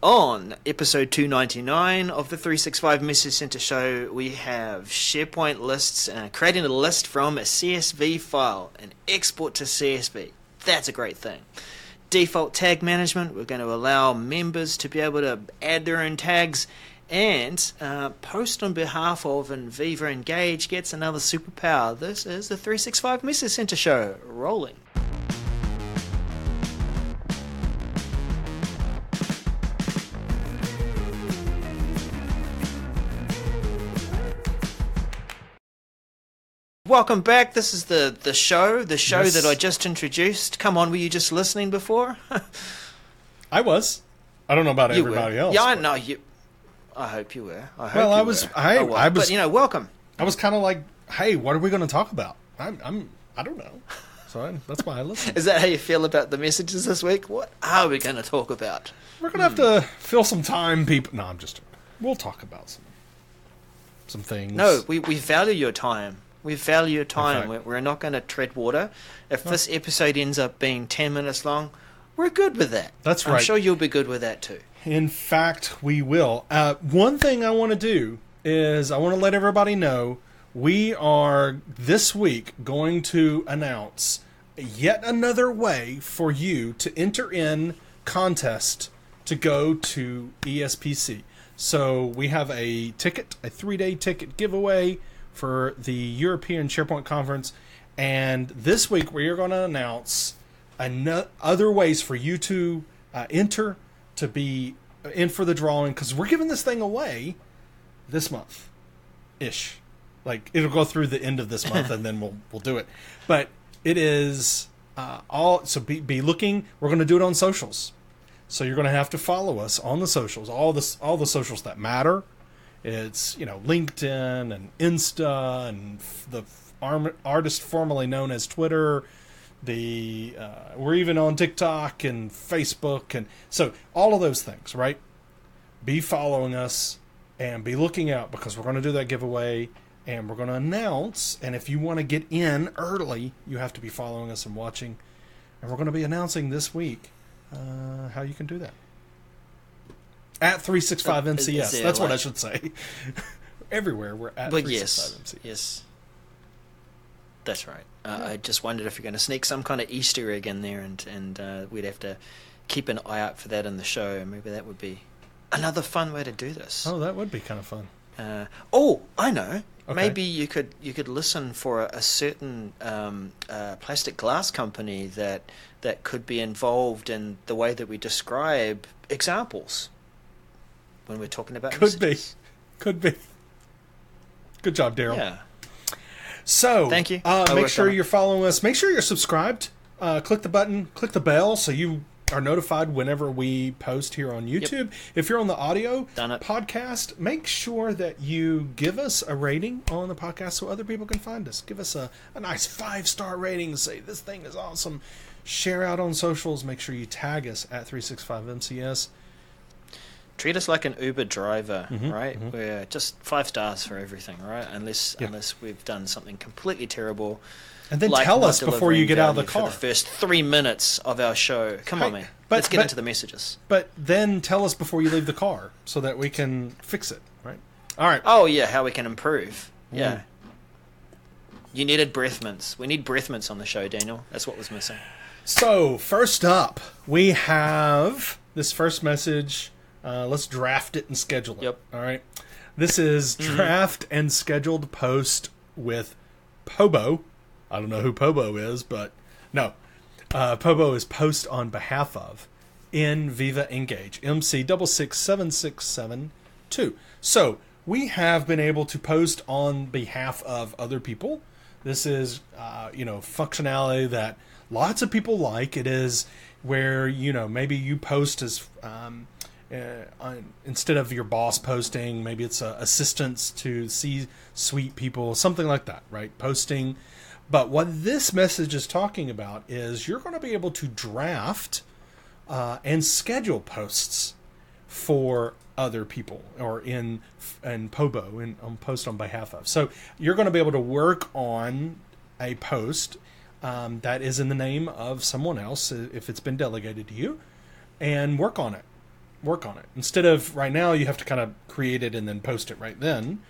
On episode 299 of the 365 Message Center show, we have SharePoint lists, uh, creating a list from a CSV file and export to CSV. That's a great thing. Default tag management, we're going to allow members to be able to add their own tags and uh, post on behalf of and Viva Engage gets another superpower. This is the 365 Message Center show rolling. Welcome back. This is the, the show, the show Yes. that I just introduced. Come on, were you just listening before? I was. I don't know about you everybody were. else. Yeah, I know you. I hope you were. I hope Well, I was- were. I- Oh, well. I was- But you know, welcome. I was kind of like, "Hey, what are we going to talk about?" I'm, I'm, I don't know. So I, that's why I listened. Is that how you feel about the messages this week? What are we going to talk about? We're gonna have hmm. to fill some time, people. No, I'm just. We'll talk about some, some things. No, we, we value your time. We value your time. We're, we're not going to tread water. If this episode ends up being 10 minutes long, we're good with that. That's right. I'm sure you'll be good with that too. In fact, we will. Uh, one thing I want to do is I want to let everybody know we are this week going to announce yet another way for you to enter in contest to go to ESPC. So we have a ticket, a three-day ticket giveaway for the European SharePoint conference, and this week we are going to announce ano- other ways for you to uh, enter to be in for the drawing because we're giving this thing away this month ish. Like it'll go through the end of this month and then we'll we'll do it. But it is uh, all so be, be looking we're going to do it on socials. So you're going to have to follow us on the socials all this all the socials that matter it's you know linkedin and insta and the arm, artist formerly known as twitter. The uh, we're even on tiktok and facebook and so all of those things right? Be following us and be looking out because we're going to do that giveaway and we're going to announce. And if you want to get in early you have to be following us and watching. And we're going to be announcing this week uh, how you can do that at 365 Uh, mcs that's what i should say everywhere we're at But 365 yes, mcs yes, that's right. Uh, I just wondered if you're going to sneak some kind of Easter egg in there, and and uh, we'd have to keep an eye out for that in the show. Maybe that would be another fun way to do this. oh that would be kind of fun Uh, oh, I know. Okay. Maybe you could you could listen for a, a certain um, uh, plastic glass company that that could be involved in the way that we describe examples when we're talking about could be could be good job Darrell Yeah. So, Thank you. Uh, make sure you're following us. Make sure you're subscribed. Uh, click the button, click the bell, so you are notified whenever we post here on YouTube. If you're on the audio podcast, make sure that you give us a rating on the podcast so other people can find us. Give us a, a nice five star rating. Say this thing is awesome. Share out on socials. Make sure you tag us at 365MCS. Treat us like an Uber driver, Mhm, right? mhm. We're just five stars for everything, right? Unless Yeah. unless we've done something completely terrible. And then like tell us before you get out of the car. the first three minutes of our show. Come on, man. but- Let's get but- into the messages. But then tell us before you leave the car so that we can fix it, right? All right. Oh yeah, how we can improve. Yeah. Mm. You needed breath mints. We need breath mints on the show, Daniel. That's what was missing. So, first up, we have this first message. Uh, let's draft it and schedule it. Yep. All right. This is draft and scheduled post with Pobo. I don't know who Pobo is, but no. Uh, Pobo is post on behalf of in Viva Engage, MC double six seven six seven two. So we have been able to post on behalf of other people. This is, uh, you know, functionality that lots of people like. It is where you know maybe you post as um, uh, instead of your boss posting, maybe it's uh, assistants to suite people, something like that, right? Posting. But what this message is talking about is you're going to be able to draft uh, and schedule posts for other people or in in Pobo and on post on behalf of. So you're going to be able to work on a post um, that is in the name of someone else if it's been delegated to you, and work on it. Work on it. Instead of right now, you have to kind of create it and then post it right then.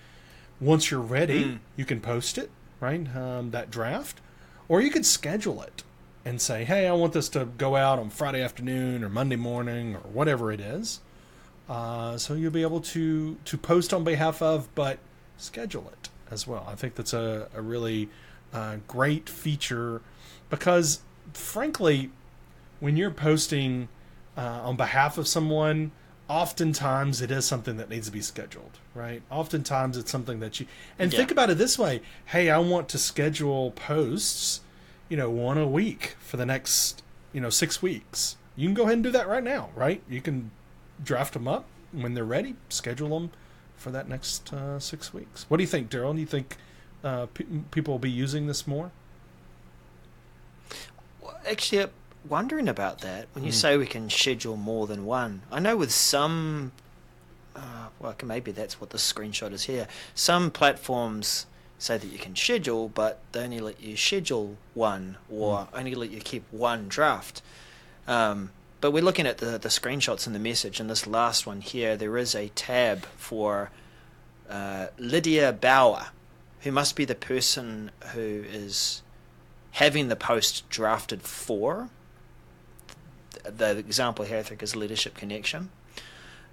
Once you're ready, Mm. you can post it, right? Um, that draft, or you could schedule it and say, "Hey, I want this to go out on Friday afternoon or Monday morning or whatever it is." Uh, so you'll be able to to post on behalf of, but schedule it as well. I think that's a, a really uh, great feature because, frankly, when you're posting uh, on behalf of someone, oftentimes it is something that needs to be scheduled, right? Oftentimes it's something that you and Yeah. think about it this way: Hey, I want to schedule posts, you know, one a week for the next, you know, six weeks. You can go ahead and do that right now, right? You can draft them up when they're ready, schedule them for that next uh, six weeks. What do you think, Darrell? Do you think uh, pe- people will be using this more? Well, Actually, wondering about that when you Mm. say we can schedule more than one. I know with some, uh, well, maybe that's what the screenshot is here. Some platforms say that you can schedule, but they only let you schedule one or only let you keep one draft. Um, but we're looking at the, the screenshots in the message, and this last one here, there is a tab for uh, Lydia Bauer, who must be the person who is having the post drafted for. The example here, I think, is Leadership Connection.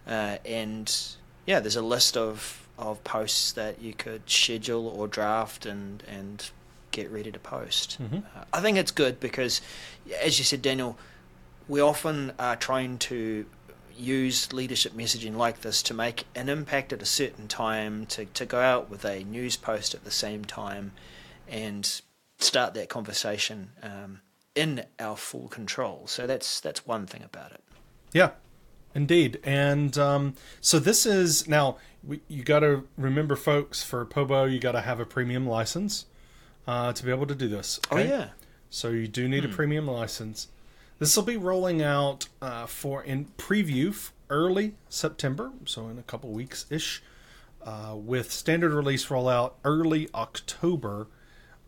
Uh, and yeah, there's a list of, of posts that you could schedule or draft and, and get ready to post. Mhm. Uh, I think it's good because, as you said, Daniel, we often are trying to use leadership messaging like this to make an impact at a certain time, to, to go out with a news post at the same time, and start that conversation um, in our full control. So that's that's one thing about it. Yeah, indeed. And um, so this is now we, you got to remember, folks. For Pobo, you got to have a premium license uh, to be able to do this. Oh yeah, So you do need a premium license. This will be rolling out uh, for in preview early September, so in a couple weeks ish, uh, with standard release rollout early October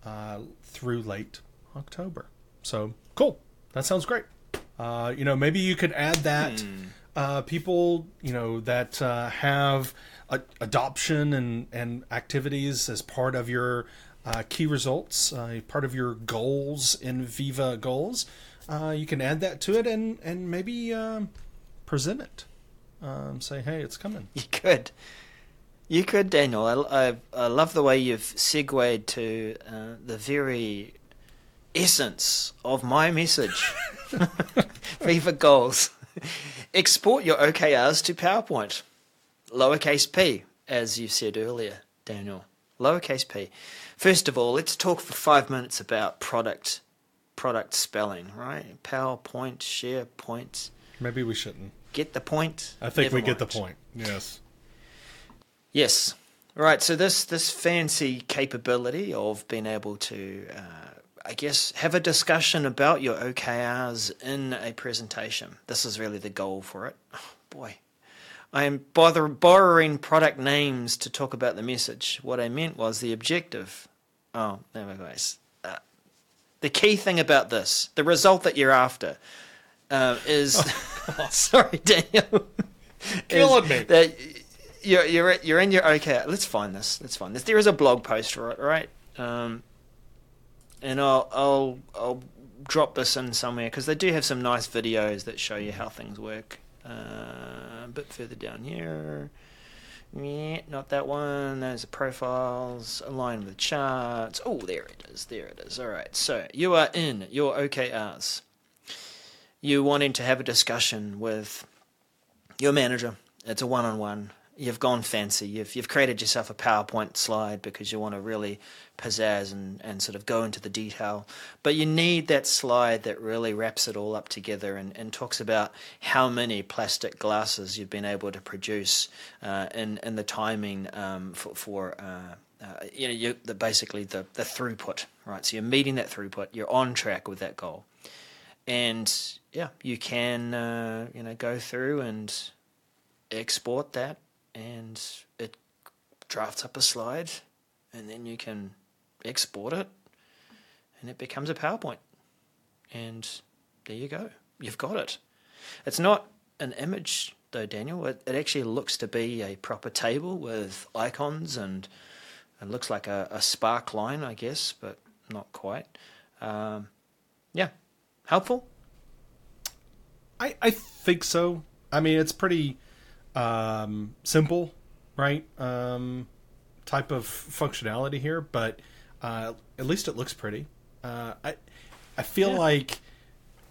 uh, through late October. So cool. That sounds great. Uh, you know, maybe you could add that uh, people you know that uh, have a- adoption and and activities as part of your uh, key results, uh, part of your goals in Viva goals. Uh, you can add that to it and and maybe um, present it. Um, say, hey, it's coming. you could. You could, Daniel. I, I, I love the way you've segued to uh, the very essence of my message. Viva goals. Export your OKRs to PowerPoint. Lowercase p, as you said earlier, Daniel. Lowercase p. First of all, let's talk for five minutes about product product spelling, right? PowerPoint, SharePoint. Maybe we shouldn't. Get the point? I think we get the point. Yes. Yes. Right. So this this fancy capability of being able to, uh, I guess, have a discussion about your OKRs in a presentation. This is really the goal for it. Oh, boy, I am bother borrowing product names to talk about the message. What I meant was the objective. Oh, there we go. Uh, the key thing about this, the result that you're after, uh, is sorry, Daniel. Killing me. That you're you're you're in your okay. Let's find this. Let's find this. There is a blog post for it, right? Um, and I'll I'll I'll drop this in somewhere because they do have some nice videos that show you how things work. Uh, a bit further down here. Yeah, not that one. Those are profiles aligned with charts. Oh, there it is. There it is. All right. So you are in your OKRs. You wanting to have a discussion with your manager. It's a one-on-one. You've gone fancy. You've you've created yourself a PowerPoint slide because you want to really pizzazz and, and sort of go into the detail. But you need that slide that really wraps it all up together and, and talks about how many plastic glasses you've been able to produce uh, in in the timing um, for, for uh, uh, you know you, the, basically the the throughput right. So you're meeting that throughput. You're on track with that goal and yeah, you can uh, you know go through and export that, and it drafts up a slide, and then you can export it, and it becomes a PowerPoint, and there you go, you've got it. It's not an image though, Daniel. It, it actually looks to be a proper table with icons and it looks like a, a spark line, I guess, but not quite. Um, yeah, helpful. I, I think so. I mean, it's pretty um, simple, right? Um, type of functionality here, but uh, at least it looks pretty. Uh, I I feel Yeah. like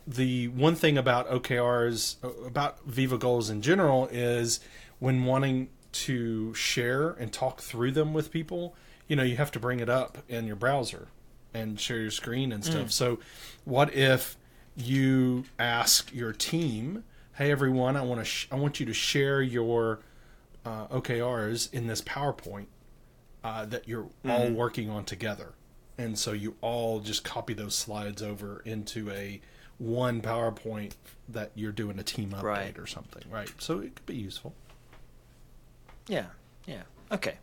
the one thing about OKRs about Viva goals in general is when wanting to share and talk through them with people, you know, you have to bring it up in your browser and share your screen and stuff. So, what if you ask your team, "Hey, everyone, I want to sh- I want you to share your uh, OKRs in this PowerPoint uh, that you're all working on together," and so you all just copy those slides over into a one PowerPoint that you're doing a team update Right. or something, right? So it could be useful. Yeah, yeah. Okay,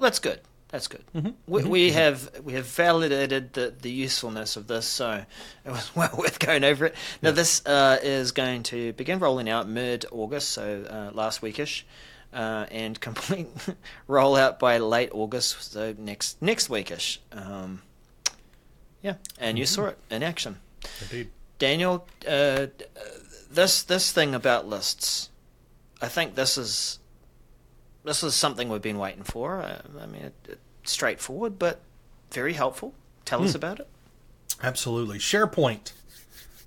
that's good. That's good. Mm-hmm. We, we have we have validated the, the usefulness of this, so it was well worth going over it. Now this uh, is going to begin rolling out mid August, so uh, last weekish, uh, and complete rollout by late August, so next next weekish. Um, yeah, and Mm-hmm. you saw it in action. Indeed. Daniel, uh, this this thing about lists, I think this is this is something we've been waiting for. Uh, I mean, it, it, straightforward, but very helpful. Tell us about it. Absolutely. SharePoint.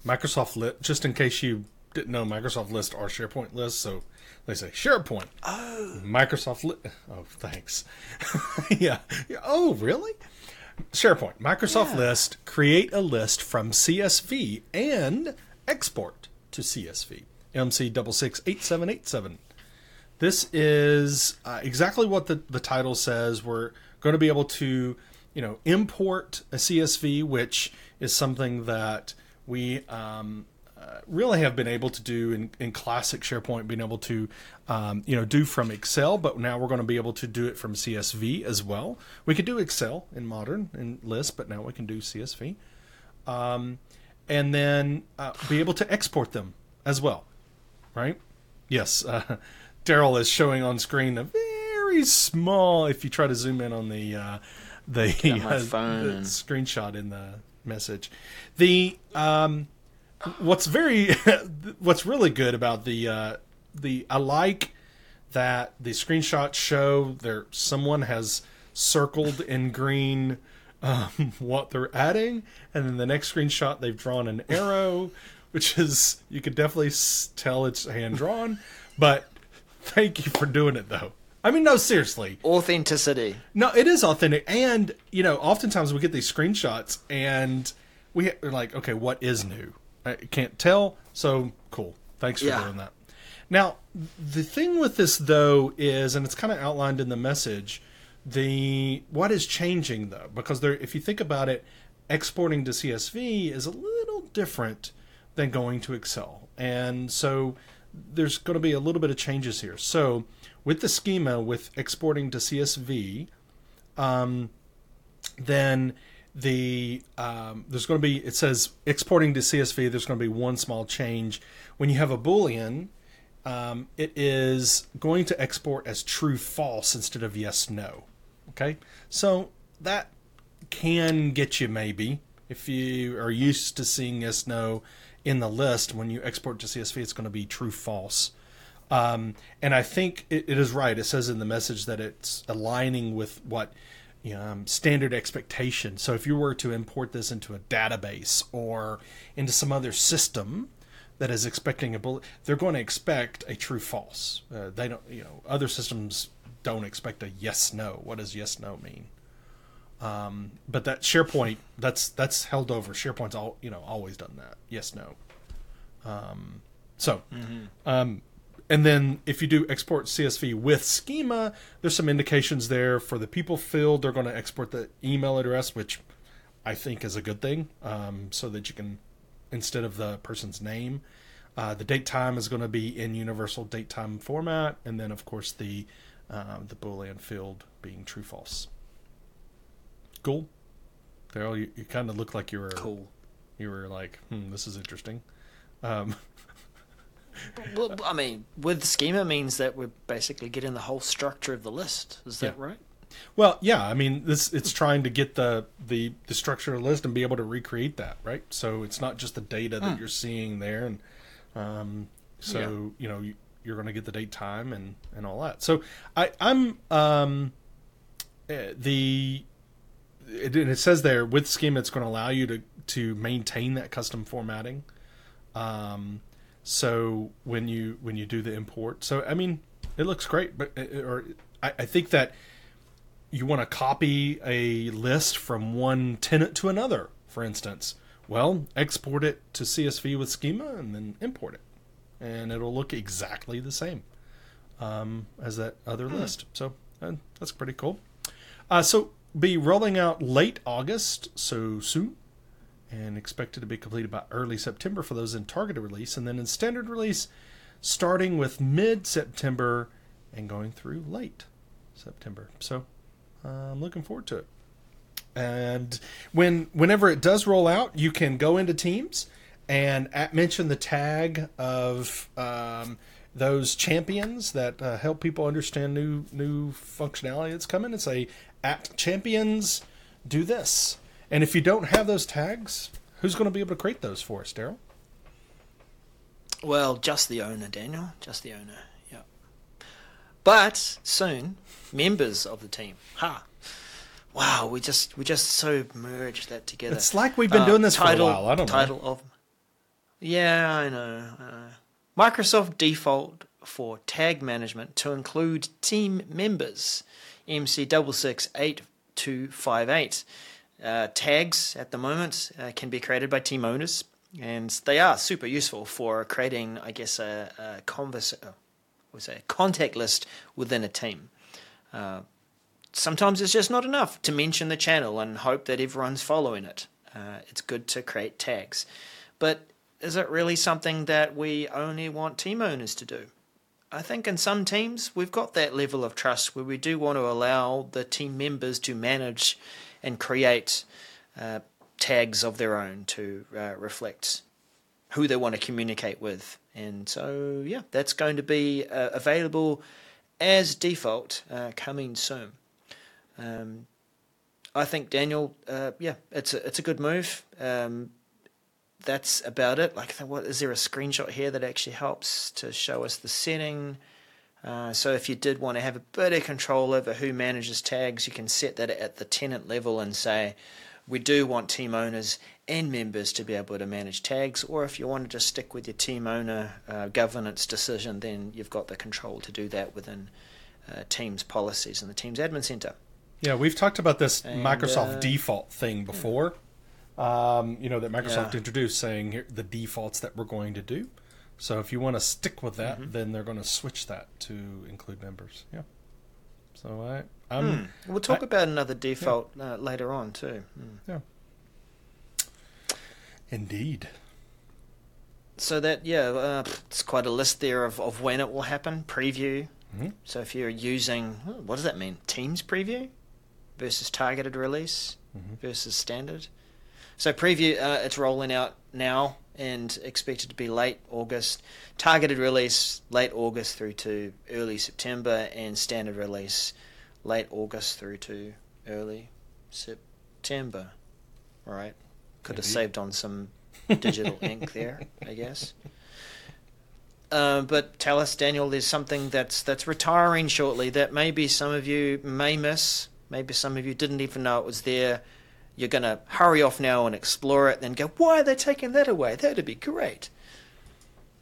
Microsoft List, just in case you didn't know, Microsoft List are SharePoint lists, so they say SharePoint. Oh. Microsoft List. Oh, thanks. yeah. Yeah. Oh, really? SharePoint. Microsoft Yeah. List. Create a list from CSV and export to CSV. MC668787. This is uh, exactly what the, the title says. We're going to be able to, you know, import a CSV, which is something that we um, uh, really have been able to do in, in classic SharePoint, being able to, um, you know, do from Excel, but now we're going to be able to do it from CSV as well. We could do Excel in modern in List, but now we can do CSV. Um, and then uh, be able to export them as well, right? Yes, uh, Darrell is showing on screen a very small. If you try to zoom in on the uh, the, uh, phone the screenshot in the message, the um, what's very what's really good about the uh, the I like that the screenshots show there someone has circled in green um, what they're adding, and then the next screenshot they've drawn an arrow, which is you could definitely tell it's hand drawn. But thank you for doing it though. I mean, no, seriously, Authenticity. no, it is authentic, and you know, oftentimes we get these screenshots, and we are like, okay, what is new? I can't tell, so cool. Thanks for Yeah. doing that. Now, the thing with this though is, and it's kind of outlined in the message, the what is changing though, because there, if you think about it, exporting to CSV is a little different than going to Excel, and so there's going to be a little bit of changes here. So with the schema with exporting to CSV, um, then the um, there's going to be it says exporting to CSV. There's going to be one small change when you have a boolean. Um, it is going to export as true false instead of yes no. Okay, so that can get you maybe if you are used to seeing yes no in the list when you export to CSV, it's going to be true false. Um, and I think it, it is right. It says in the message that it's aligning with what you know, um, standard expectation. So if you were to import this into a database or into some other system that is expecting a bullet, they're going to expect a true false. Uh, they don't, you know, other systems don't expect a yes no. What does yes no mean? Um, but that SharePoint, that's that's held over. SharePoint's all you know always done that. Yes no. Um, so, um, and then if you do export CSV with schema, there's some indications there for the people field. They're going to export the email address, which I think is a good thing, um, so that you can instead of the person's name, uh, the date time is going to be in universal date time format, and then of course the uh, the boolean field being true false. Cool. Daryl, you, you kind of look like you were Cool. you were like, hmm, this is interesting. Um, well, I mean, with schema means that we're basically getting the whole structure of the list. Is that Yeah. right? Well, yeah, I mean, this it's trying to get the the the structure of the list and be able to recreate that, right? So it's not just the data that you're seeing there, and um, so you know you, you're going to get the date, time, and and all that. So I I'm um, eh, the it, and it says there with schema it's going to allow you to to maintain that custom formatting. Um, so when you when you do the import, so I mean, it looks great, but uh, or I, I think that you want to copy a list from one tenant to another, for instance. Well, export it to CSV with schema and then import it, and it'll look exactly the same um, as that other list. So uh, that's pretty cool. Uh, so be rolling out late August, so soon, and expected to be completed by early September for those in targeted release, and then in standard release, starting with mid September and going through late September. So uh, I'm looking forward to it. And when whenever it does roll out, you can go into Teams and at, mention the tag of um, those champions that uh, help people understand new new functionality that's coming, and say at champions do this. And if you don't have those tags, who's going to be able to create those for us, Darrell? Well, just the owner, Daniel. Just the owner. Yeah. But soon, members of the team. Ha. Wow, we just we just so merged that together. It's like we've been doing this for a Uh, while. I don't know. title of. Yeah, I know. I know. Microsoft default for tag management to include team members. MC double six eight two five eight. Uh, tags at the moment uh, can be created by team owners, and they are super useful for creating, I guess, a, a converse, uh, what's that, contact list within a team. Uh, sometimes it's just not enough to mention the channel and hope that everyone's following it. Uh, it's good to create tags. But is it really something that we only want team owners to do? I think in some teams we've got that level of trust where we do want to allow the team members to manage and create uh, tags of their own to uh, reflect who they want to communicate with. And so, yeah, that's going to be uh, available as default uh, coming soon. Um, I think Daniel, uh, yeah, it's a it's a good move. Um, that's about it. Like, what is there a screenshot here that actually helps to show us the setting? Uh, so if you did want to have a bit of control over who manages tags, you can set that at the tenant level and say, we do want team owners and members to be able to manage tags. Or if you want to just stick with your team owner uh, governance decision, then you've got the control to do that within uh, Teams policies in the Teams admin center. Yeah, we've talked about this And, Microsoft uh, default thing before. Um, you know that Microsoft Yeah. introduced, saying here, the defaults that we're going to do. So if you want to stick with that, Mm-hmm. then they're going to switch that to include members. Yeah. So I, I'm We'll talk I- about another default uh, later on too. Mm. yeah. Indeed. So that yeah, uh, it's quite a list there of, of when it will happen. Preview. Mhm. So if you're using, what does that mean? Teams preview versus targeted release Mhm. versus standard. So preview, uh, it's rolling out now and expected to be late August. Targeted release late August through to early September, and standard release late August through to early September. All right, could have saved on some digital ink there, I guess. Uh, but tell us, Daniel, there's something that's that's retiring shortly that maybe some of you may miss. Maybe some of you didn't even know it was there. You're going to hurry off now and explore it, then go, why are they taking that away? That'd be great.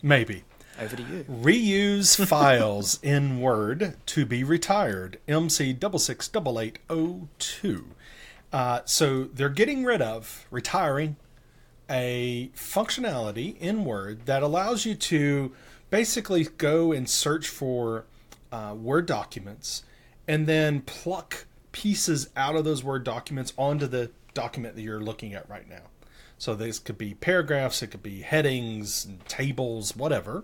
Maybe. Over to you. Reuse files in Word to be retired. MC double six double eight oh two. Uh, so they're getting rid of retiring a functionality in Word that allows you to basically go and search for uh, Word documents and then pluck pieces out of those Word documents onto the document that you're looking at right now. So this could be paragraphs, it could be headings, tables, whatever.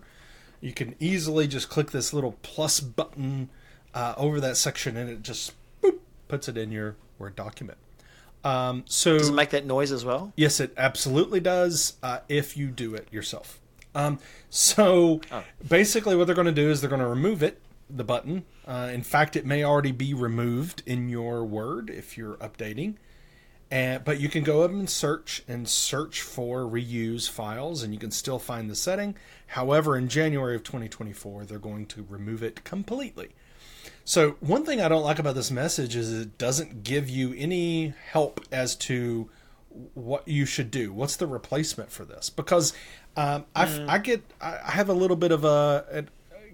You can easily just click this little plus button uh, over that section, and it just boop, puts it in your Word document. Um, so Does it make that noise as well? Yes, it absolutely does uh, if you do it yourself. Um, so Oh. basically, what they're going to do is they're going to remove it, the button. Uh, in fact, it may already be removed in your Word if you're updating. And, but you can go up and search and search for reuse files, and you can still find the setting. However, in January of 2024, they're going to remove it completely. So, one thing I don't like about this message is it doesn't give you any help as to what you should do. What's the replacement for this? Because um, I, I get, I I have a little bit of a an,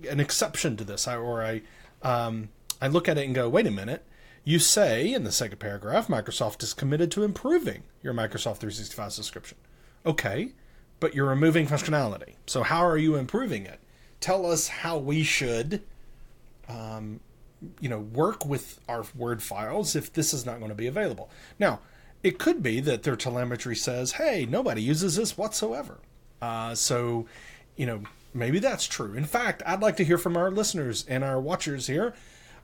an exception to this, I, or I, um, I look at it and go, wait a minute. You say in the second paragraph, Microsoft is committed to improving your Microsoft 365 subscription. Okay, but you're removing functionality. So how are you improving it? Tell us how we should you know work with our word files if this is not going to be available now it could be that their telemetry says hey nobody uses this whatsoever uh, so you know maybe that's true in fact i'd like to hear from our listeners and our watchers here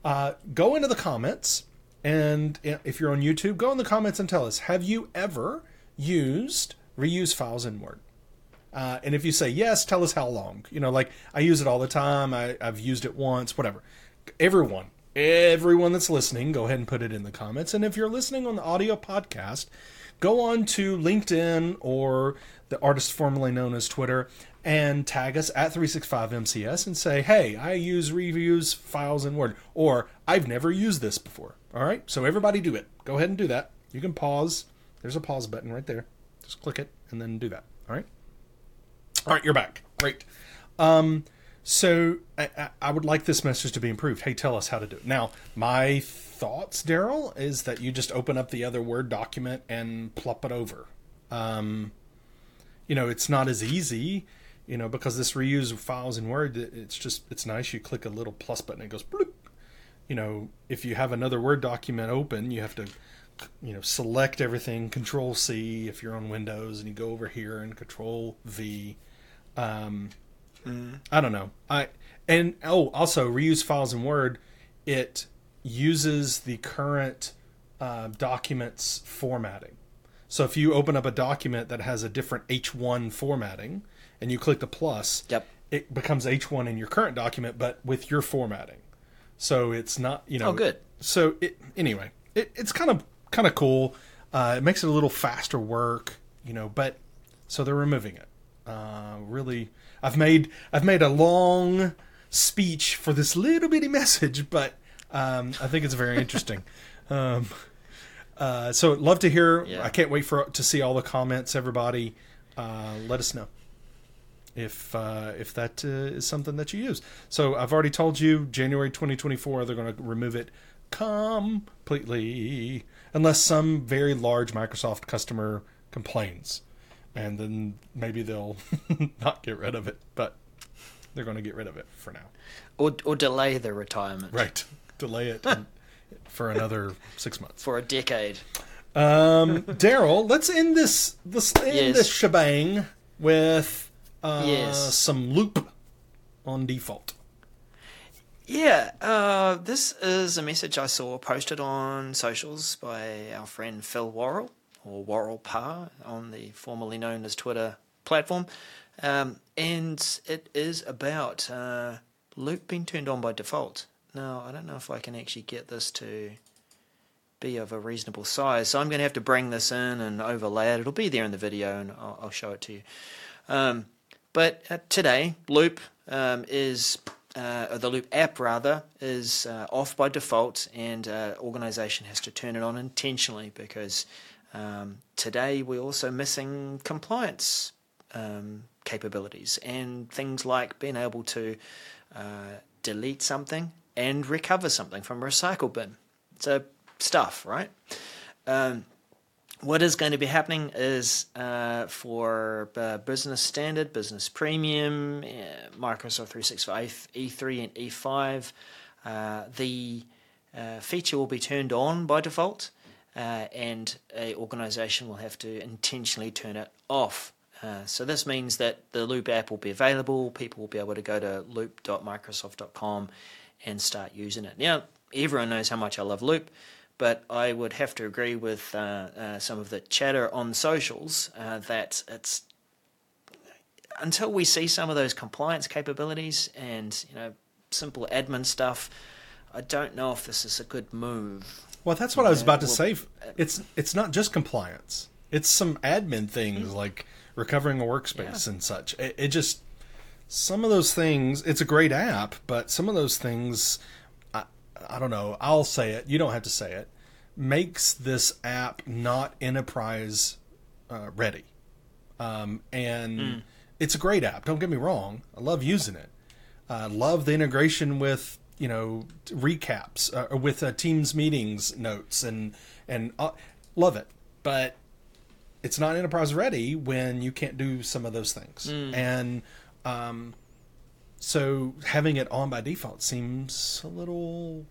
uh, go into the comments and if you're on youtube go in the comments and tell us have you ever used reuse files in word uh, and if you say yes, tell us how long. You know, like I use it all the time. I, I've used it once, whatever. Everyone, everyone that's listening, go ahead and put it in the comments. And if you're listening on the audio podcast, go on to LinkedIn or the artist formerly known as Twitter and tag us at 365MCS and say, hey, I use reuse files in Word, or I've never used this before. All right, so everybody do it. Go ahead and do that. You can pause. There's a pause button right there. Just click it and then do that. All right. All right, you're back. Great. Um, so I, I- would like this message to be improved. Hey, tell us how to do it. Now, my thoughts, Darrell, is that you just open up the other Word document and plop it over. Um, you know, it's not as easy, you know, because this reuse files in Word, it's just, it's nice. You click a little plus button, it goes bloop. You know, if you have another Word document open, you have to, you know, select everything, Control C if you're on Windows, and you go over here and Control V. Um, I don't know. I and oh, also reuse files in Word. It uses the current uh, documents formatting. So if you open up a document that has a different H1 formatting, and you click the plus, Yep. it becomes H1 in your current document, but with your formatting. So it's not, you know. Oh, good. So it anyway, it, it's kind of kind of cool. Uh, it makes it a little faster work, you know. But so they're removing it. Uh, really, I've made I've made a long speech for this little bitty message, but um, I think it's very interesting. um, uh, so love to hear. Yeah. I can't wait for to see all the comments. Everybody, uh, let us know if uh, if that uh, is something that you use. So I've already told you January 2024 they're going to remove it completely unless some very large Microsoft customer complains. And then maybe they'll not get rid of it, but they're going to get rid of it for now. Or, or delay the retirement Right. Delay it for another 6 months. for a decade. Um, Darrell, let's end this this end Yes. this shebang with uh, Yes. some loop on default. Yeah, uh, this is a message I saw posted on socials by our friend Phil Worrell, or Worrell Parr, on the formerly known as Twitter platform. Um, and it is about uh, Loop being turned on by default. Now, I don't know if I can actually get this to be of a reasonable size, so I'm going to have to bring this in and overlay it. It'll be there in the video, and I'll, I'll show it to you. Um, but uh, today, Loop um, is, uh, the Loop app rather, is uh, off by default, and uh, organization has to turn it on intentionally because um, today we're also missing compliance um, capabilities and things like being able to uh, delete something and recover something from a recycle bin. So, stuff, right? Um, what is going to be happening is uh, for uh, business standard, business premium, uh, Microsoft 365 E3 and E5, uh, the uh, feature will be turned on by default, uh, and a organization will have to intentionally turn it off. So this means that the Loop app will be available. People will be able to go to loop.microsoft.com and start using it. Now, everyone knows how much I love Loop, but I would have to agree with uh, uh, some of the chatter on socials uh, that it's until we see some of those compliance capabilities and you know simple admin stuff, I don't know if this is a good move. Well, that's what I was about to well, say. It's it's not just compliance. It's some admin things like recovering a workspace Yeah. and such. It, it just some of those things. It's a great app, but some of those things, I, don't know. I'll say it. You don't have to say it. Makes this app not enterprise uh, ready. Um, and it's a great app. Don't get me wrong. I love using it. I love the integration with you know recaps uh, with uh, Teams meetings notes and and uh, love it. But it's not enterprise ready when you can't do some of those things. And um, so having it on by default seems a little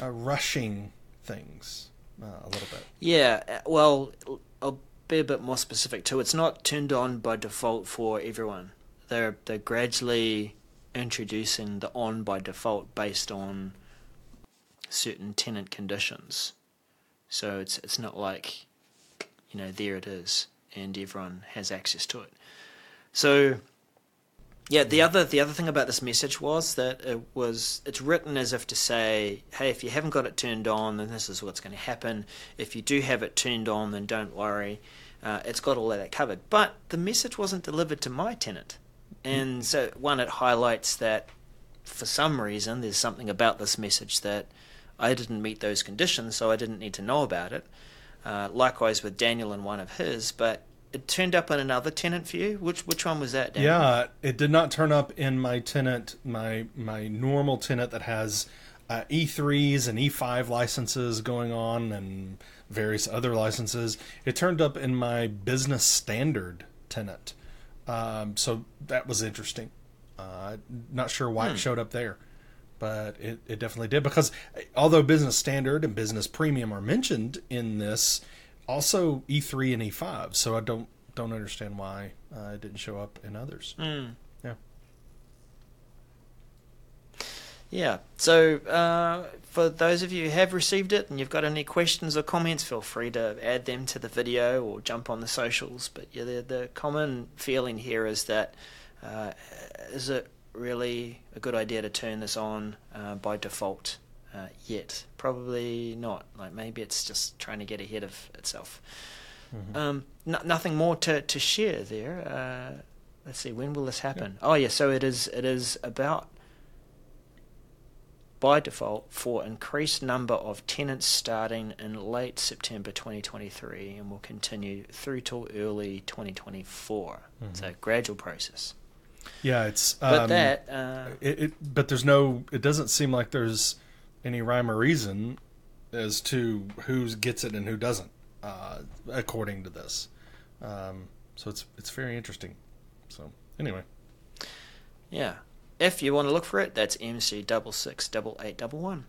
uh, rushing things uh, a little bit. Yeah, uh, well, I'll be a bit more specific too. It's not turned on by default for everyone. They're they're gradually introducing the on by default based on certain tenant conditions. So it's it's not like you know there it is and everyone has access to it. So yeah, the other the other thing about this message was that it was it's written as if to say, hey, if you haven't got it turned on, then this is what's going to happen. If you do have it turned on, then don't worry. Uh, it's got all of that covered. But the message wasn't delivered to my tenant, and so one it highlights that for some reason there's something about this message that I didn't meet those conditions, so I didn't need to know about it. Uh, likewise with Daniel and one of his, but it turned up in another tenant for you. Which which one was that? Daniel? Yeah, it did not turn up in my tenant, my my normal tenant that has uh, E3s and E5 licenses going on and various other licenses. It turned up in my business standard tenant, um, so that was interesting. Uh, not sure why it showed up there, but it, it definitely did because although business standard and business premium are mentioned in this, also E3 and E5. So I don't don't understand why uh, it didn't show up in others. Mm. Yeah. Yeah. So, uh, for those of you who have received it and you've got any questions or comments, feel free to add them to the video or jump on the socials. But yeah, the, the common feeling here is that uh, is it really a good idea to turn this on uh, by default uh, yet? Probably not. Like maybe it's just trying to get ahead of itself. Um, no, nothing more to, to share there. Uh, let's see, when will this happen? Oh yeah, so it is. It is about by default for increased number of tenants starting in late September 2023 and will continue through till early 2024. It's a gradual process. Yeah, it's But um, that, uh, it, it. But there's no. It doesn't seem like there's any rhyme or reason as to who gets it and who doesn't, uh, according to this. Um, so it's it's very interesting. So anyway, yeah. If you want to look for it, that's MC double six double eight double one.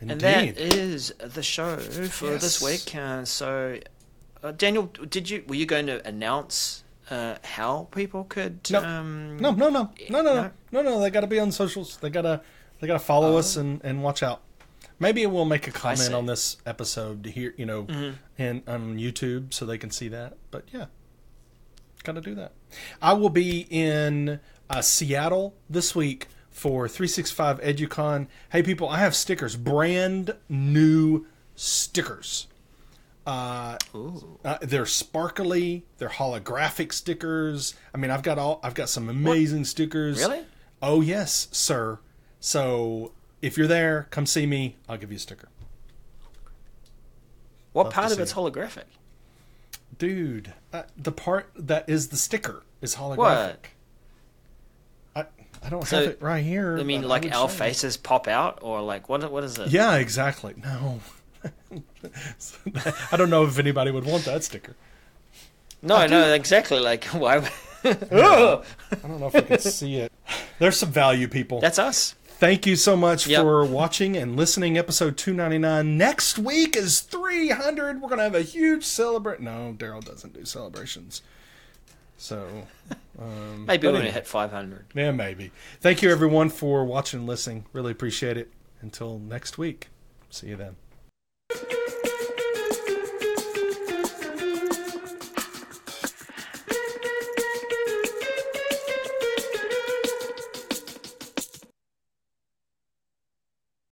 indeed. And that is the show for this week. Uh, so, uh, Daniel, did you were you going to announce uh, how people could? No. Um, no, no, no, no, no, no, No? no, no. They got to be on socials. They gotta they gotta follow Oh. us and and watch out. Maybe we'll make a comment on this episode to hear, you know, Mm-hmm. and on YouTube so they can see that. But yeah, gotta do that. I will be in uh, Seattle this week for 365 EduCon. Hey people, I have stickers, brand new stickers. Uh, Ooh. uh, they're sparkly. They're holographic stickers. I mean, I've got all. I've got some amazing stickers. Really? Oh yes, sir. So if you're there, come see me. I'll give you a sticker, What Love part of it's it. holographic? dude. Uh, the part that is the sticker is holographic. What? I I don't So, have it right here. I mean, like would our you. faces pop out, or like what? What is it? Yeah, exactly. No. I don't know if anybody would want that sticker. No, I no, exactly. Like why? I don't know if you can see it. There's some value, people. That's us. Thank you so much Yep. for watching and listening. Episode 299. Next week is 300. We're going to have a huge celebration. No, Darrell doesn't do celebrations. So, um, Maybe when we anyway. hit 500. Yeah, maybe. Thank you, everyone, for watching and listening. Really appreciate it. Until next week. See you then.